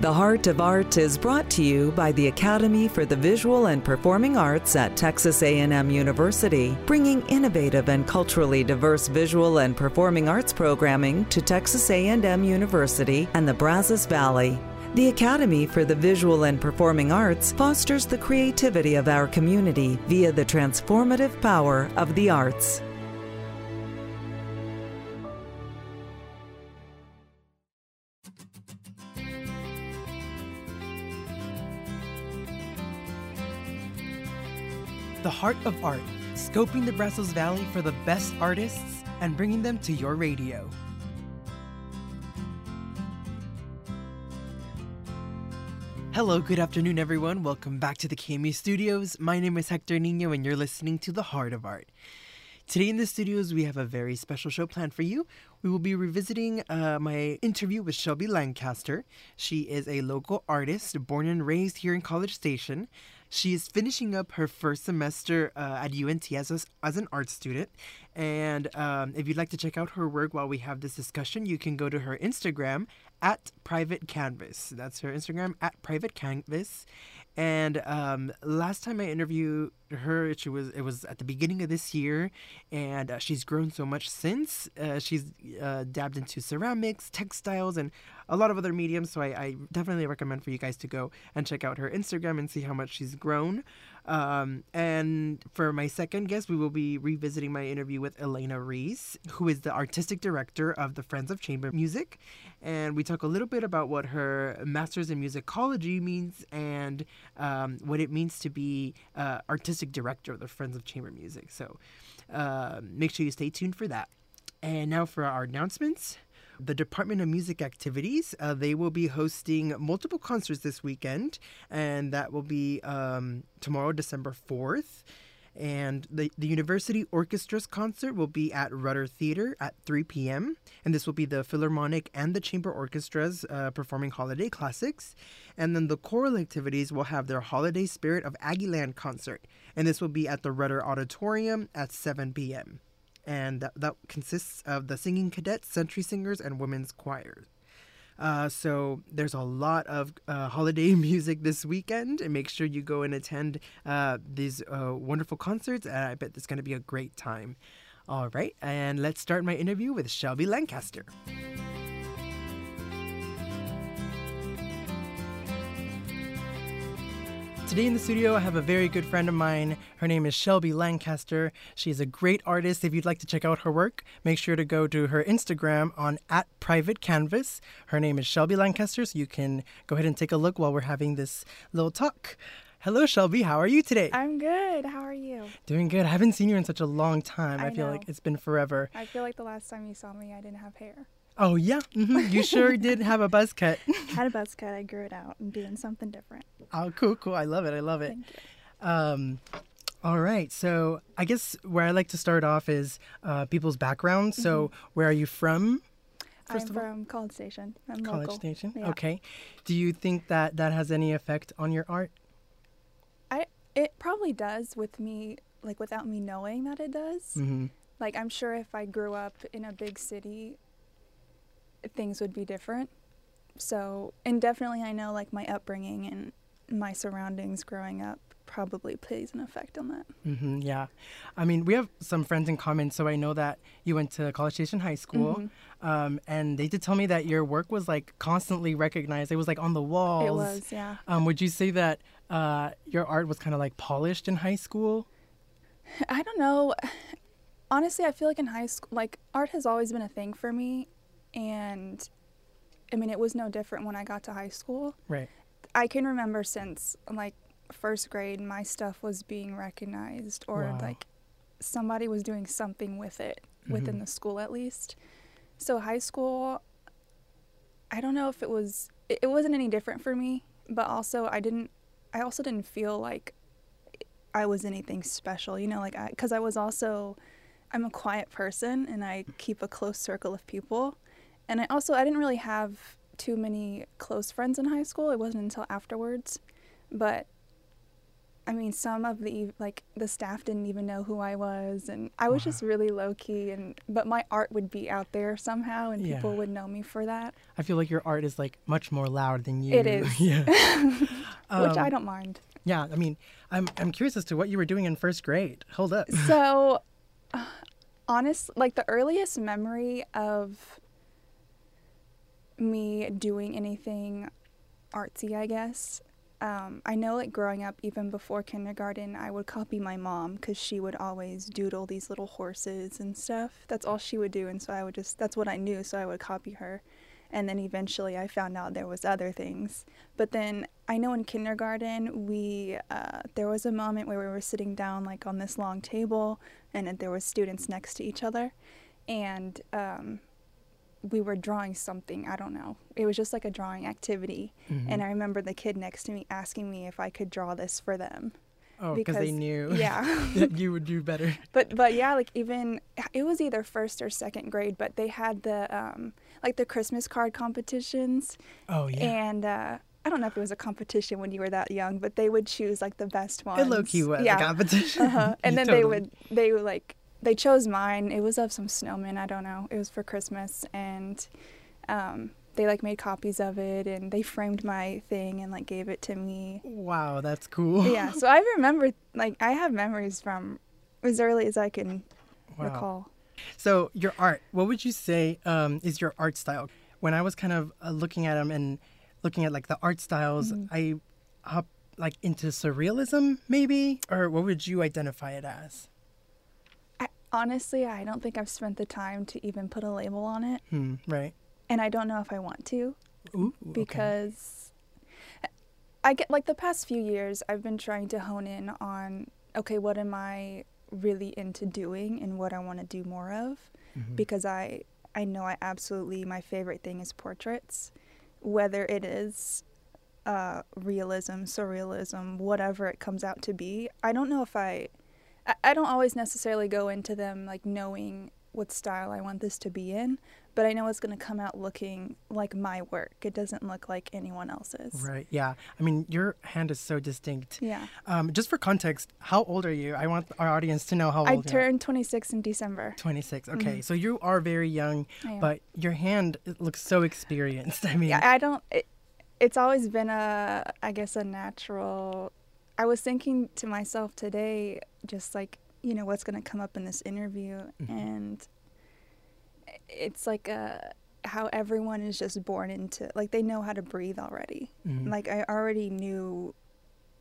The Heart of Art is brought to you by the Academy for the Visual and Performing Arts at Texas A&M University, bringing innovative and culturally diverse visual and performing arts programming to Texas A&M University and the Brazos Valley. The Academy for the Visual and Performing Arts fosters the creativity of our community via the transformative power of the arts. The Heart of Art, scoping the Brazos Valley for the best artists and bringing them to your radio. Hello, good afternoon, everyone. Welcome back to the KAMU studios. My name is Hector Nino, and you're listening to The Heart of Art. Today in the studios, we have a very special show planned for you. We will be revisiting uh, my interview with Shelby Lancaster. She is a local artist born and raised here in College Station. She is finishing up her first semester uh, at UNT as, a, as an art student. And um, if you'd like to check out her work while we have this discussion, you can go to her Instagram at Private Canvas. That's her Instagram at Private Canvas. And um, last time I interviewed her, she was it was at the beginning of this year, and uh, she's grown so much since. Uh, she's uh, dabbed into ceramics, textiles, and a lot of other mediums. So I, I, definitely recommend for you guys to go and check out her Instagram and see how much she's grown. Um, and for my second guest, we will be revisiting my interview with Elena Reece, who is the artistic director of the Friends of Chamber Music. And we talk a little bit about what her master's in musicology means and um, what it means to be uh, artistic director of the Friends of Chamber Music. So uh, make sure you stay tuned for that. And now for our announcements the Department of Music Activities. Uh, they will be hosting multiple concerts this weekend, and that will be um, tomorrow, December 4th. And the, the University Orchestra's concert will be at Rudder Theater at 3 p.m. And this will be the Philharmonic and the Chamber Orchestras uh, performing holiday classics. And then the choral activities will have their Holiday Spirit of Aggieland concert. And this will be at the Rudder Auditorium at 7 p.m and that, that consists of the singing cadets, century singers, and women's choirs. Uh, so there's a lot of uh, holiday music this weekend, and make sure you go and attend uh, these uh, wonderful concerts. And I bet it's going to be a great time. All right, and let's start my interview with Shelby Lancaster. Today in the studio, I have a very good friend of mine. Her name is Shelby Lancaster. She is a great artist. If you'd like to check out her work, make sure to go to her Instagram on at private canvas. Her name is Shelby Lancaster, so you can go ahead and take a look while we're having this little talk. Hello, Shelby. How are you today? I'm good. How are you? Doing good. I haven't seen you in such a long time. I, I feel know. like it's been forever. I feel like the last time you saw me, I didn't have hair. Oh yeah, mm-hmm. you sure did have a buzz cut. Had a buzz cut. I grew it out and doing something different. Oh, cool, cool. I love it. I love it. Thank you. Um, all right. So I guess where I like to start off is uh, people's backgrounds. So where are you from? First I'm from College Station. I'm College local. Station. Yeah. Okay. Do you think that that has any effect on your art? I it probably does with me, like without me knowing that it does. Mm-hmm. Like I'm sure if I grew up in a big city, things would be different. So, and definitely I know like my upbringing and my surroundings growing up probably plays an effect on that. Mm-hmm, yeah. I mean, we have some friends in common. So I know that you went to College Station High School. Mhm. Um, and they did tell me that your work was like constantly recognized. It was like on the walls. It was, yeah. Um, would you say that uh, your art was kind of like polished in high school? I don't know. Honestly, I feel like in high school, like art has always been a thing for me. And I mean, it was no different when I got to high school. Right. I can remember since like first grade, my stuff was being recognized or Wow. like somebody was doing something with it within Mhm. the school at least. So high school, I don't know if it was, it, it wasn't any different for me, but also I didn't, I also didn't feel like I was anything special, you know, like I, cause I was also, I'm a quiet person and I keep a close circle of people. And I also, I didn't really have too many close friends in high school. It wasn't until afterwards. But I mean, some of the like the staff didn't even know who I was, and I was Wow. just really low key. And but my art would be out there somehow, and people would know me for that, I feel like your art is like much more loud than you. It is. yeah. which I Um, don't mind. Yeah. I mean, I'm I'm curious as to what you were doing in first grade. Hold up. So, uh, honest, like the earliest memory of me doing anything artsy, I guess. Um, I know, like growing up, even before kindergarten, I would copy my mom because she would always doodle these little horses and stuff. That's all she would do, and so I would just that's what I knew, so I would copy her. And then eventually, I found out there was other things. But then I know in kindergarten, we uh, there was a moment where we were sitting down like on this long table, and there were students next to each other, and um, we were drawing something. I don't know. It was just like a drawing activity, Mhm. and I remember the kid next to me asking me if I could draw this for them. oh, because they knew. Yeah. that you would do better. but but yeah, like even it was either first or second grade, but they had the um like the Christmas card competitions, Oh yeah. and uh, I don't know if it was a competition when you were that young, but they would choose like the best ones. it low key was yeah. a competition. Uh-huh. And then they would they would like they chose mine. It was of some snowmen. I don't know. It was for Christmas, and um, they like made copies of it, and they framed my thing and like gave it to me. Wow, that's cool. yeah. So I remember like I have memories from as early as I can Wow. recall. So your art, what would you say um, is your art style? When I was kind of uh, looking at them and looking at like the art styles, Mhm. I hop like into surrealism maybe, or what would you identify it as? Honestly, I don't think I've spent the time to even put a label on it, Hmm. Right. and I don't know if I want to. Ooh. okay. because I get like the past few years I've been trying to hone in on okay what am I really into doing and what I want to do more of Mhm. because I I know I absolutely my favorite thing is portraits whether it is uh, realism surrealism whatever it comes out to be I don't know if I I, I don't always necessarily go into them like knowing what style I want this to be in but I know it's going to come out looking like my work. It doesn't look like anyone else's. Right. Yeah. I mean, your hand is so distinct. Yeah. Um, just for context, how old are you? I want our audience to know how I old you are. turned 26 in December. 26. Okay. Mhm. So you are very young, but your hand looks so experienced. I mean, yeah, I don't. It, it's always been a, I guess, a natural. I was thinking to myself today, just like you know what's going to come up in this interview, Mhm. and it's like a how everyone is just born into like they know how to breathe already. mhm. Like I already knew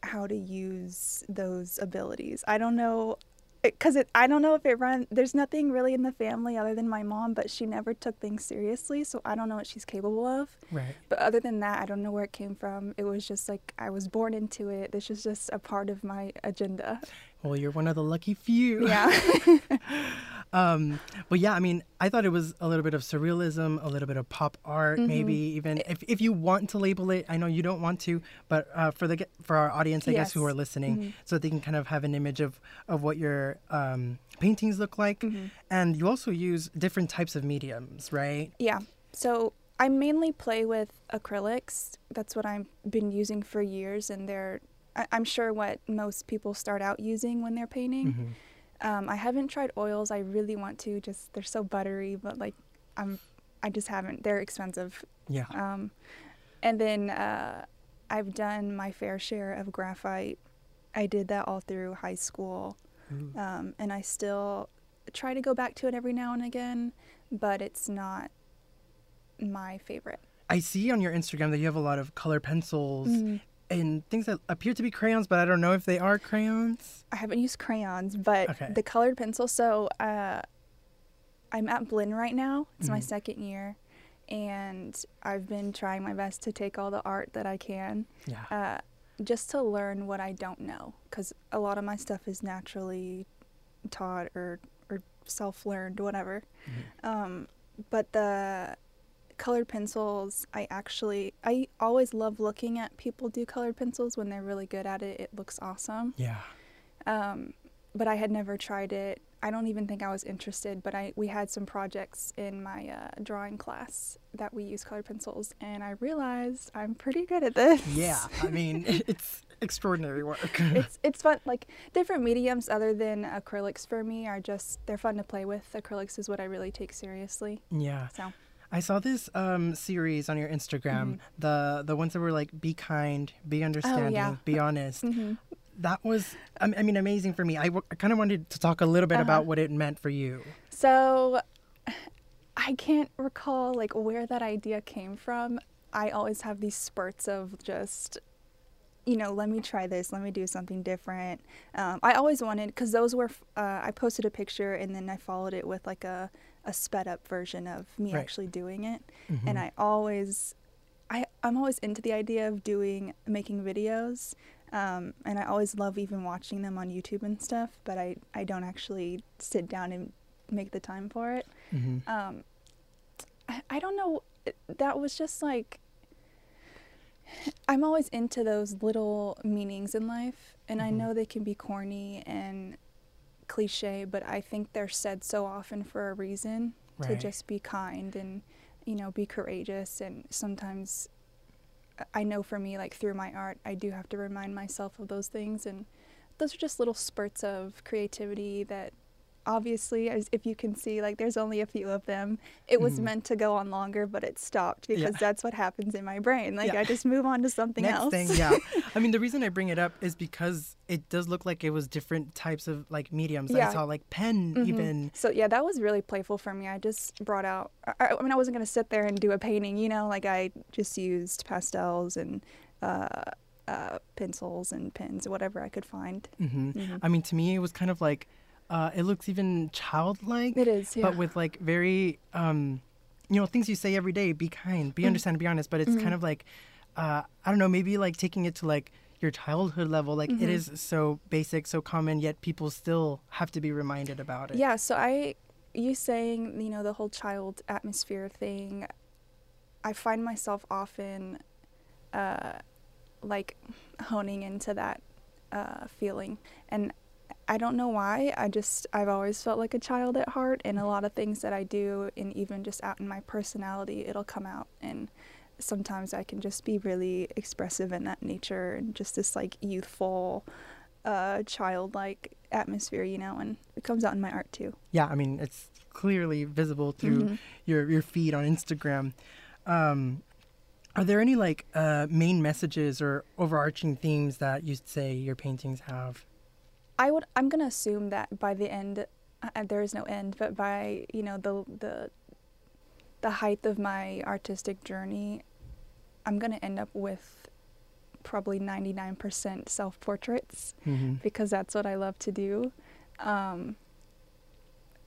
how to use those abilities. I don't know because it, I don't know if it run. There's nothing really in the family other than my mom, but she never took things seriously, so I don't know what she's capable of. right. But other than that, I don't know where it came from. It was just like I was born into it. This is just a part of my agenda. Well, you're one of the lucky few. Yeah. Um, but yeah, I mean, I thought it was a little bit of surrealism, a little bit of pop art, Mhm. maybe even if, if you want to label it. I know you don't want to, but uh, for the for our audience, I guess who are listening, Mhm. so they can kind of have an image of of what your um, paintings look like. Mhm. And you also use different types of mediums, right? Yeah. So I mainly play with acrylics. That's what I've been using for years, and they're I- I'm sure what most people start out using when they're painting. Mhm. Um, I haven't tried oils. I really want to. Just they're so buttery, but like I'm, I just haven't. They're expensive. Yeah. Um, and then uh, I've done my fair share of graphite. I did that all through high school, Ooh. um, and I still try to go back to it every now and again, but it's not my favorite. I see on your Instagram that you have a lot of color pencils Mm. And things that appear to be crayons, but I don't know if they are crayons. I haven't used crayons, but Okay. the colored pencil. So uh, I'm at Blinn right now. It's my Mhm. second year, and I've been trying my best to take all the art that I can, Yeah. uh, just to learn what I don't know, because a lot of my stuff is naturally taught or or self-learned, whatever. Mhm. Um, but the colored pencils, I actually I always love looking at people do colored pencils when they're really good at it. It looks awesome. Yeah. Um, but I had never tried it. I don't even think I was interested. But I we had some projects in my uh, drawing class that we used colored pencils, and I realized I'm pretty good at this. Yeah, I mean, it's extraordinary work. it's it's fun. Like different mediums other than acrylics for me are just they're fun to play with. Acrylics is what I really take seriously. yeah. So I saw this um, series on your Instagram, the the ones that were like be kind, be understanding, be honest. mhm. That was, I I mean, amazing for me. I, w- I kind of wanted to talk a little bit Uh-huh. about what it meant for you. so I can't recall like where that idea came from. I always have these spurts of just you know, let me try this, let me do something different. Um, I always wanted, because those were, uh, I posted a picture and then I followed it with like a, a sped up version of me Right. actually doing it. Mm-hmm. And I always, I, I'm always into the idea of doing, making videos. Um, and I always love even watching them on YouTube and stuff, but I, I don't actually sit down and make the time for it hmm um I, I don't know that was just like i'm always into those little meanings in life and i Mhm. know they can be corny and cliche but i think they're said so often for a reason to just be kind and you know be courageous. And sometimes i know for me like through my art i do have to remind myself of those things. And those are just little spurts of creativity that obviously as if you can see like there's only a few of them it was Mhm. meant to go on longer but it stopped because Yeah. that's what happens in my brain like Yeah. i just move on to something Next else thing, yeah. I mean, the reason I bring it up is because it does look like it was different types of like mediums. Yeah. I saw like pen Mhm. even. So yeah, that was really playful for me. I just brought out. I, I mean, I wasn't gonna sit there and do a painting, you know. Like I just used pastels and uh, uh, pencils and pens, whatever I could find. hmm Mhm. I mean, to me, it was kind of like, uh, it looks even childlike. It is, yeah. but with like very um you know things you say every day be kind be Mhm. understanding be honest but it's Mhm. kind of like uh i don't know maybe like taking it to like your childhood level like it Mhm. is so basic so common yet people still have to be reminded about it Yeah, so I, you saying, you know, the whole child atmosphere thing, I find myself often, uh, like honing into that, uh, feeling. And I don't know why. I just, I've always felt like a child at heart, and a lot of things that I do, and even just out in my personality, it'll come out. And sometimes I can just be really expressive in that nature and just this like youthful, uh, childlike atmosphere, you know, and it comes out in my art too. yeah i mean it's clearly visible through Mhm. your your feed on instagram um are there any like uh main messages or overarching themes that you'd say your paintings have I would. I'm gonna assume that by the end, uh, there is no end, but by you know the the the height of my artistic journey, I'm gonna end up with probably 99% self portraits mm-hmm. because that's what I love to do. Um,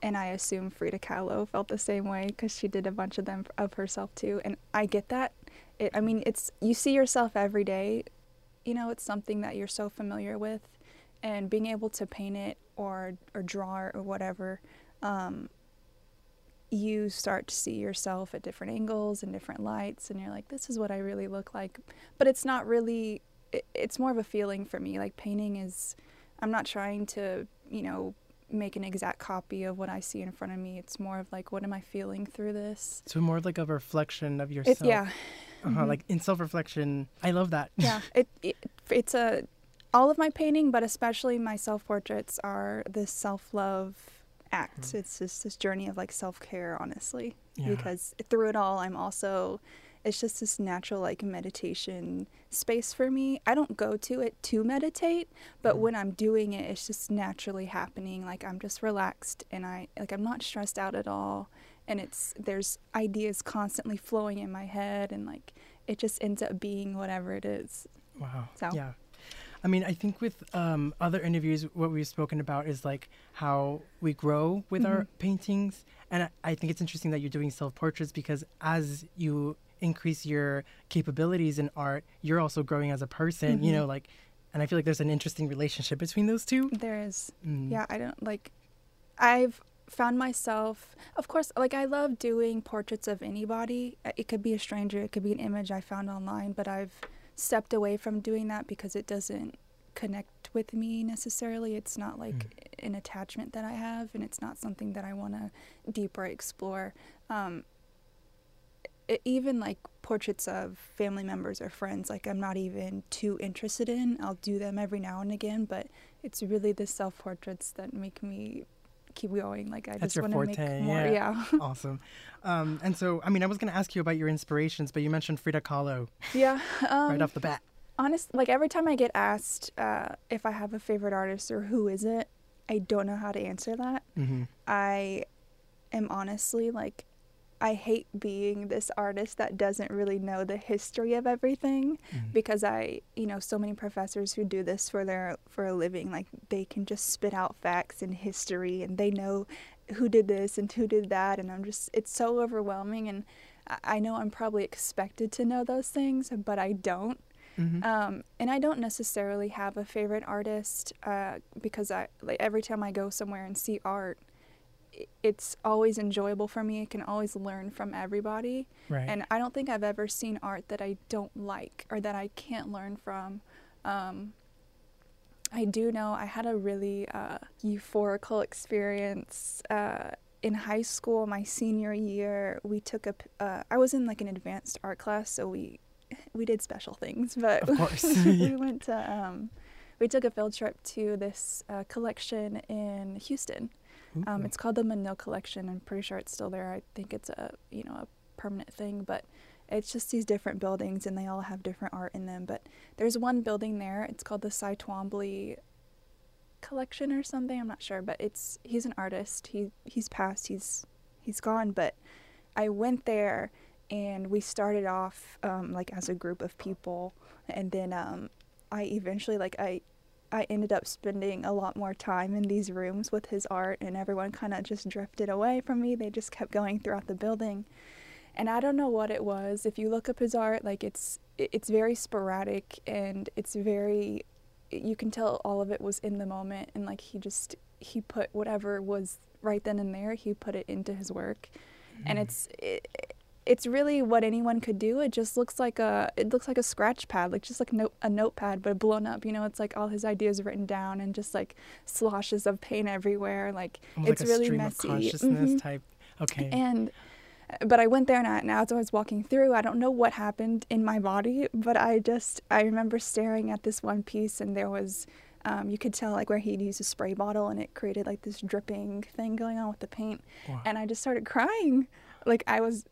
and I assume Frida Kahlo felt the same way because she did a bunch of them of herself too. And I get that. It, I mean, it's you see yourself every day. You know, it's something that you're so familiar with, and being able to paint it or or draw or whatever, um, you start to see yourself at different angles and different lights, and you're like, this is what I really look like. But it's not really. It, it's more of a feeling for me. Like painting is. I'm not trying to, you know, make an exact copy of what I see in front of me. It's more of like, what am I feeling through this? so more of like a reflection of yourself It's yeah, uh-huh, mhm. like in self-reflection i love that yeah. It, it it's a all of my painting, but especially my self portraits are this self love act. Mm. It's just this journey of like self care, honestly. Yeah. Because through it all, I'm also it's just this natural like meditation space for me. I don't go to it to meditate, but Mhm. when I'm doing it, it's just naturally happening. Like I'm just relaxed and I like I'm not stressed out at all. And it's there's ideas constantly flowing in my head and like it just ends up being whatever it is. Wow. So- Yeah. I mean, I think with um, other interviews, what we've spoken about is like how we grow with our Mhm. paintings. And I, I think it's interesting that you're doing self portraits because as you increase your capabilities in art, you're also growing as a person, you Mhm. know, like, and I feel like there's an interesting relationship between those two. There is Mm. Yeah, I don't like. I've found myself, of course, like I love doing portraits of anybody. It could be a stranger, it could be an image I found online, but I've stepped away from doing that because it doesn't connect with me necessarily. It's not like an attachment that I have, and it's not something that I want to deeper explore. Um, e- even like portraits of family members or friends, like I'm not even too interested in. I'll do them every now and again, but it's really the self portraits that make me keep going. Like I That's just want to make more. yeah. Yeah. awesome. Um, and so, I mean, I was going to ask you about your inspirations, but you mentioned Frida Kahlo Yeah. Um, right off the bat. honest like every time i get asked uh, if i have a favorite artist or who is it i don't know how to answer that hmm i am honestly like i hate being this artist that doesn't really know the history of everything Mhm. because i you know so many professors who do this for their for a living like they can just spit out facts and history and they know who did this and who did that and i'm just it's so overwhelming and I- know i'm probably expected to know those things but i don't hmm um, and I don't necessarily have a favorite artist uh, because I like every time I go somewhere and see art, it's always enjoyable for me. I can always learn from everybody, right. and I don't think I've ever seen art that I don't like or that I can't learn from. Um, I do know I had a really uh, euphorical experience uh, in high school. My senior year, we took a. Uh, I was in like an advanced art class, so we we did special things, but Of course. we went to. Um, we took a field trip to this uh, collection in Houston. Um, it's called the Menil Collection. I'm pretty sure it's still there. I think it's a you know a permanent thing, but it's just these different buildings and they all have different art in them. But there's one building there. It's called the Cy Twombly Collection or something. I'm not sure, but it's he's an artist. He he's passed. He's he's gone. But I went there and we started off um, like as a group of people, and then um, I eventually like I I ended up spending a lot more time in these rooms with his art, and everyone kind of just drifted away from me. They just kept going throughout the building, and I don't know what it was. If you look up his art, like it's it's very sporadic and it's very you can tell all of it was in the moment, and like he just he put whatever was right then and there, he put it into his work, and Mm. it's it, it's really what anyone could do. It just looks like a it looks like a scratch pad, like just like note, a notepad but blown up. You know, it's like all his ideas written down and just like sloshes of paint everywhere. Like Almost it's like really messy. consciousness Mhm. type. Okay. And but I went there and, I, and as I was walking through, I don't know what happened in my body, but I just I remember staring at this one piece and there was um, you could tell like where he'd use a spray bottle and it created like this dripping thing going on with the paint Wow. and I just started crying. Like I was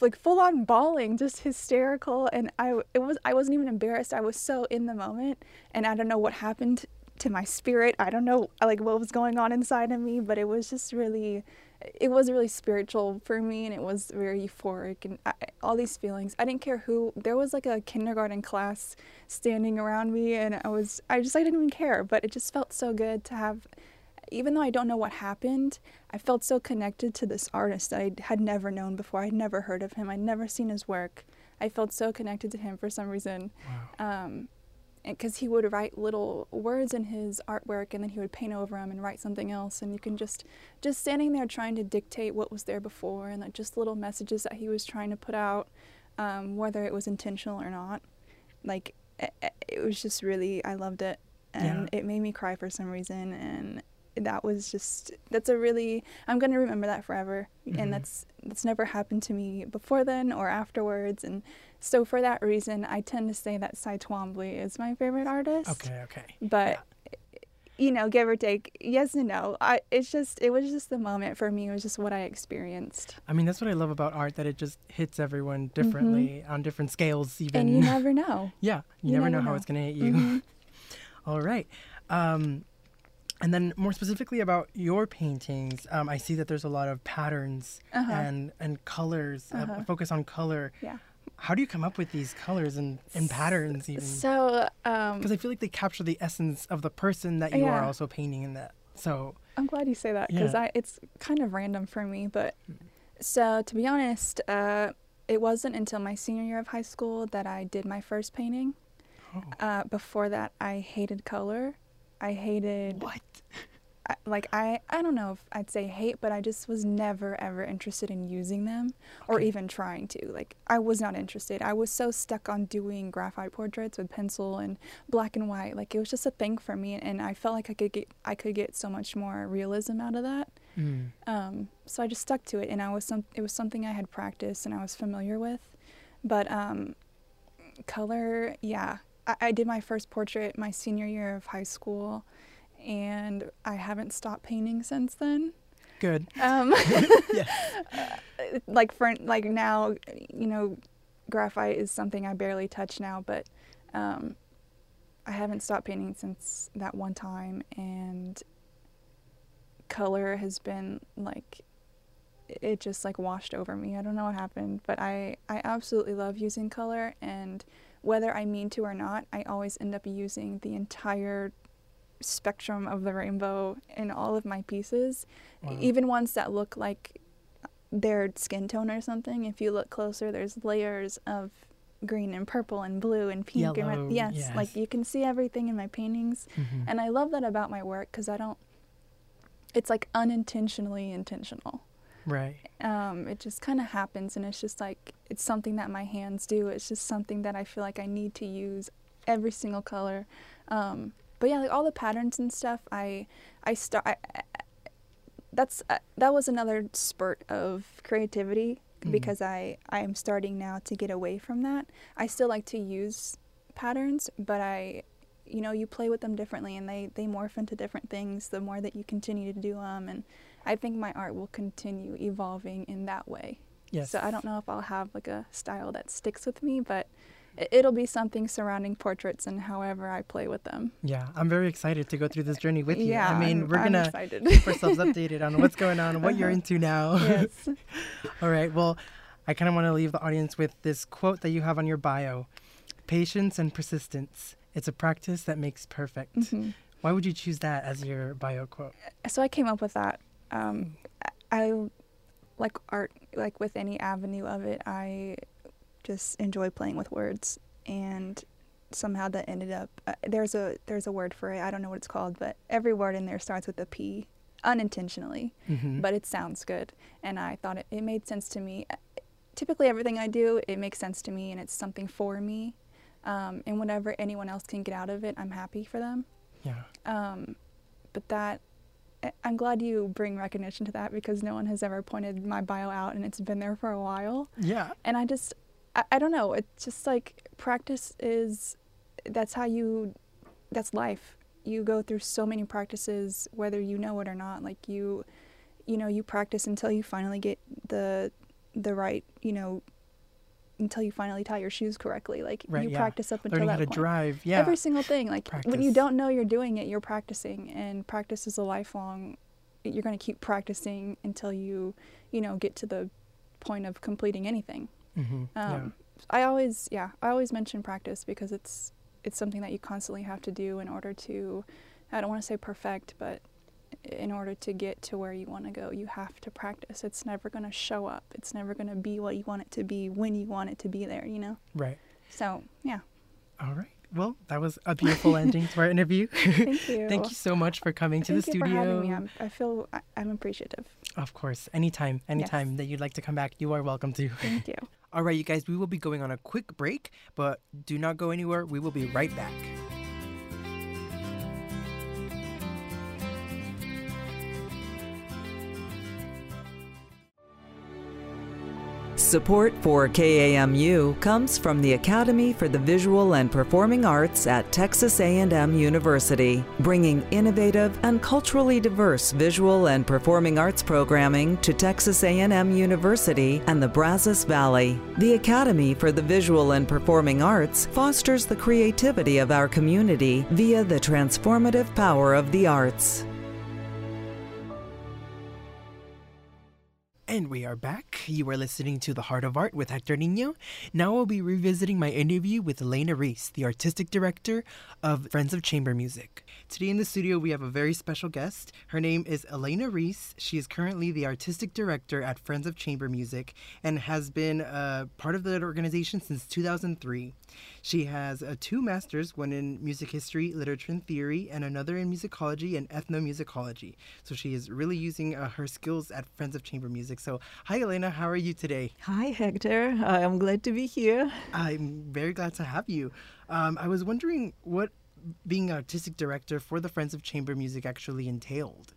like full on bawling, just hysterical and I it was I wasn't even embarrassed. I was so in the moment and I don't know what happened to my spirit. I don't know like what was going on inside of me, but it was just really it was really spiritual for me and it was very euphoric and I, all these feelings. I didn't care who there was like a kindergarten class standing around me and I was I just I didn't even care, but it just felt so good to have even though I don't know what happened, I felt so connected to this artist that I had never known before. I'd never heard of him. I'd never seen his work. I felt so connected to him for some reason. wow. Um, because he would write little words in his artwork and then he would paint over them and write something else and you can just just standing there trying to dictate what was there before and like just little messages that he was trying to put out um, whether it was intentional or not like it, it was just really i loved it and it made me cry for some reason and that was just that's a really i'm going to remember that forever Mhm. and that's that's never happened to me before then or afterwards and so for that reason i tend to say that cy twombly is my favorite artist Okay. Okay. but you know give or take yes and no i it's just it was just the moment for me it was just what i experienced I mean, that's what I love about art that it just hits everyone differently on different scales. Even Mm-hmm. and you never know yeah, you, you never, never know, how know. it's gonna hit you. Mhm. All right. Um, and then more specifically about your paintings, um, I see that there's a lot of patterns Uh-huh. and and colors, uh, Uh-huh. a focus on color. yeah How do you come up with these colors and, and patterns even? so um Because I feel like they capture the essence of the person that you are also painting in that. So I'm glad you say that because Yeah. I it's kind of random for me. But so to be honest, uh, it wasn't until my senior year of high school that I did my first painting. oh, Uh, before that, I hated color. I hated what? I, like I I don't know if I'd say hate, but I just was never ever interested in using them or Okay. even trying to. Like I was not interested. I was so stuck on doing graphite portraits with pencil and black and white. Like it was just a thing for me, and I felt like I could get I could get so much more realism out of that. Mm. Um, so I just stuck to it, and I was some. It was something I had practiced and I was familiar with. But um, color, yeah, I, I did my first portrait my senior year of high school, and I haven't stopped painting since then. Good. Um, Yes. uh, like for like now, you know, graphite is something I barely touch now, but um, I haven't stopped painting since that one time, and color has been like it just like washed over me. I don't know what happened, but I I absolutely love using color, and whether I mean to or not, I always end up using the entire spectrum of the rainbow in all of my pieces, Wow. even ones that look like their skin tone or something. If you look closer, there's layers of green and purple and blue and pink and red. Yes, yes. like you can see everything in my paintings, Mhm. and I love that about my work because I don't. It's like unintentionally intentional. Right. Um, it just kind of happens, and it's just like it's something that my hands do. It's just something that I feel like I need to use every single color. Um, but yeah, like all the patterns and stuff, I I start. I, that's uh, that was another spurt of creativity Mhm. because I I am starting now to get away from that. I still like to use patterns, but I you know you play with them differently and they they morph into different things the more that you continue to do them and I think my art will continue evolving in that way. Yes. So I don't know if I'll have like a style that sticks with me, but it'll be something surrounding portraits and however I play with them. Yeah, I'm very excited to go through this journey with you. Yeah, I mean, I'm- we're gonna keep ourselves updated on what's going on and what you're Uh-huh. into now. yes. All right. Well, I kind of want to leave the audience with this quote that you have on your bio: "Patience and persistence. It's a practice that makes perfect." Mhm. Why would you choose that as your bio quote? So I came up with that. Um, I like art, like with any avenue of it. I just enjoy playing with words, and somehow that ended up. Uh, there's a there's a word for it. I don't know what it's called, but every word in there starts with a P, unintentionally. Mm-hmm. but it sounds good and i thought it, it made sense to me Uh, typically everything i do it makes sense to me and it's something for me um, and whatever anyone else can get out of it i'm happy for them yeah. um, but that i'm glad you bring recognition to that because no one has ever pointed my bio out and it's been there for a while. Yeah. and i just I, I don't know. It's just like practice is that's how you that's life. You go through so many practices whether you know it or not. Like you you know you practice until you finally get the the right you know until you finally tie your shoes correctly like Right, you yeah. practice up until Learning that how to point drive. Yeah. every single thing like when you don't know you're doing it you're practicing and practice is a lifelong you're going to keep practicing until you you know get to the point of completing anything mm-hmm. yeah. um, i always yeah i always mention practice because it's it's something that you constantly have to do in order to i don't want to say perfect but in order to get to where you want to go you have to practice it's never going to show up it's never going to be what you want it to be when you want it to be there you know Right. so yeah All right. Well, that was a beautiful ending to our interview. thank you Thank you so much for coming to Thank the you studio. for having me. I'm, I feel I, I'm appreciative. Of course, anytime, anytime that you'd like to come back, you are welcome to. Thank you. All right, you guys, we will be going on a quick break, but do not go anywhere. We will be right back. Support for KAMU comes from the Academy for the Visual and Performing Arts at Texas A&M University, bringing innovative and culturally diverse visual and performing arts programming to Texas A&M University and the Brazos Valley. The Academy for the Visual and Performing Arts fosters the creativity of our community via the transformative power of the arts. And we are back. You are listening to The Heart of Art with Hector Nino. Now I'll be revisiting my interview with Elena Reece, the artistic director of Friends of Chamber Music. Today in the studio, we have a very special guest. Her name is Elena Reece. She is currently the artistic director at Friends of Chamber Music and has been uh, part of that organization since 2003. She has uh, two masters, one in music history, literature and theory, and another in musicology and ethnomusicology. So she is really using uh, her skills at Friends of Chamber Music. So, hi Elena, how are you today? Hi, Hector. I am glad to be here. I'm very glad to have you. Um, I was wondering what being artistic director for the Friends of Chamber Music actually entailed.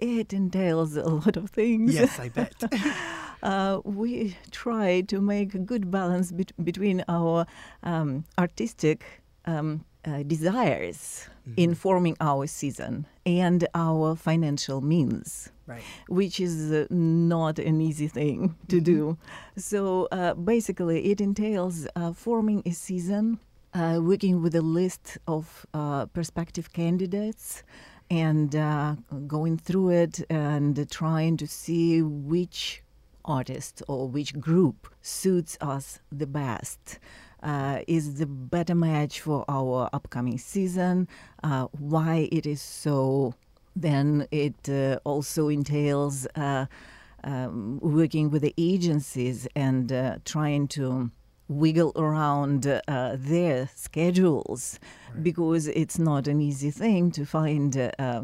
it entails a lot of things. Yes, I bet. uh, we try to make a good balance bet- between our um, artistic um, uh, desires Mm-hmm. in forming our season and our financial means right. which is uh, not an easy thing to do. So uh, basically, it entails uh, forming a season, uh, working with a list of uh, prospective candidates, and uh, going through it and trying to see which artist or which group suits us the best. Uh, is the better match for our upcoming season? Uh, why it is so? Then it uh, also entails uh, um, working with the agencies and uh, trying to wiggle around uh, their schedules because it's not an easy thing to find uh, uh,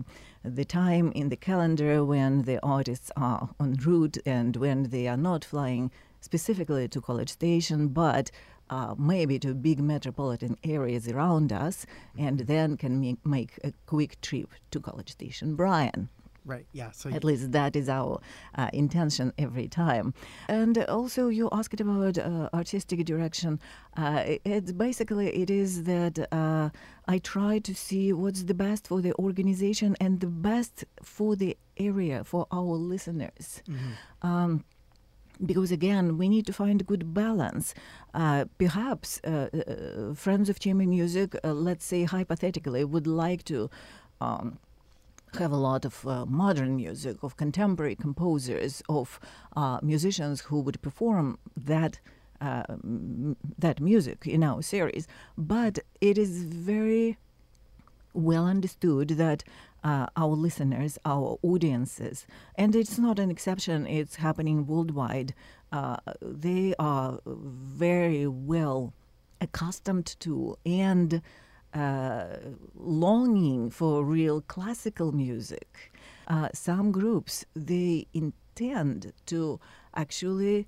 the time in the calendar when the artists are en route and when they are not flying specifically to College Station, but uh, maybe to big metropolitan areas around us, and then can make, make a quick trip to College Station Bryan. Right. Yeah. So At least that is our uh, intention every time. And also, you asked about uh, artistic direction. Uh, it- it's basically it is that uh, I try to see what's the best for the organization and the best for the area for our listeners. Um, because again, we need to find a good balance. Uh, perhaps uh, uh, friends of chamber music, uh, let's say hypothetically, would like to um, have a lot of uh, modern music, of contemporary composers, of uh, musicians who would perform that. Uh, that music in our series, but it is very well understood that uh, our listeners, our audiences, and it's not an exception, it's happening worldwide, uh, they are very well accustomed to and uh, longing for real classical music. Uh, some groups, they intend to actually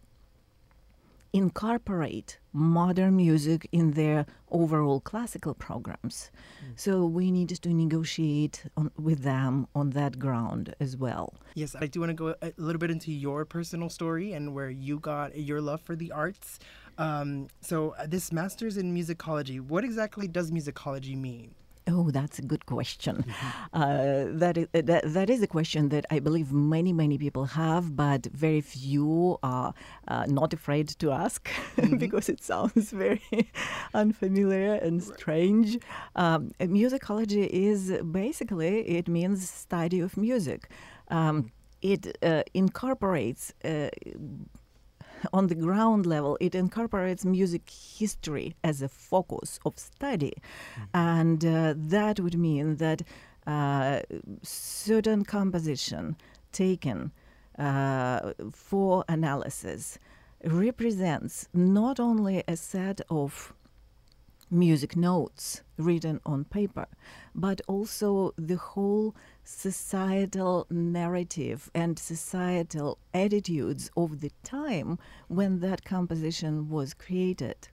incorporate modern music in their overall classical programs. So we need to negotiate on, with them on that ground as well. Yes, I do want to go a little bit into your personal story and where you got your love for the arts. Um, so, uh, this master's in musicology, what exactly does musicology mean? Oh, that's a good question. Uh, that, is, uh, that, that is a question that I believe many, many people have, but very few are uh, not afraid to ask because it sounds very unfamiliar and strange. Um, musicology is basically, it means study of music. Um, it uh, incorporates uh, on the ground level, it incorporates music history as a focus of study. And uh, that would mean that uh, certain composition taken uh, for analysis represents not only a set of music notes written on paper, but also the whole societal narrative and societal attitudes of the time when that composition was created.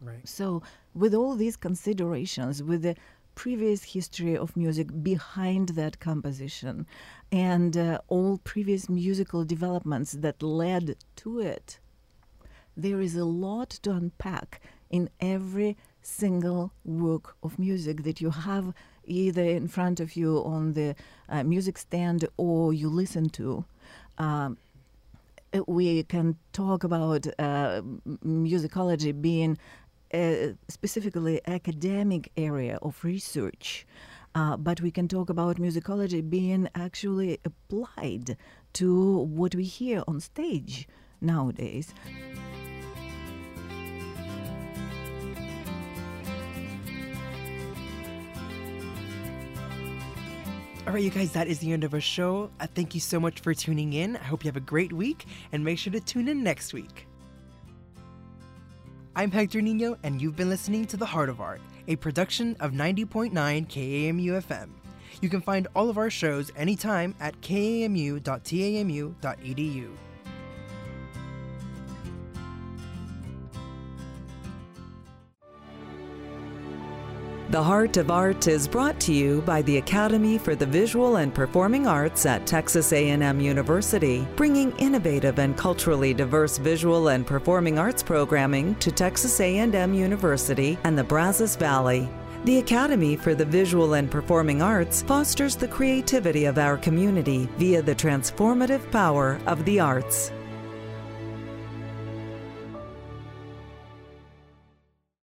Right. So, with all these considerations, with the previous history of music behind that composition, and uh, all previous musical developments that led to it, there is a lot to unpack in every single work of music that you have either in front of you on the uh, music stand or you listen to. Um, we can talk about uh, musicology being a specifically academic area of research. Uh, but we can talk about musicology being actually applied to what we hear on stage nowadays. All right, you guys, that is the end of our show. Uh, thank you so much for tuning in. I hope you have a great week and make sure to tune in next week. I'm Hector Nino, and you've been listening to The Heart of Art, a production of 90.9 KAMU FM. You can find all of our shows anytime at kamu.tamu.edu. The Heart of Art is brought to you by the Academy for the Visual and Performing Arts at Texas A&M University, bringing innovative and culturally diverse visual and performing arts programming to Texas A&M University and the Brazos Valley. The Academy for the Visual and Performing Arts fosters the creativity of our community via the transformative power of the arts.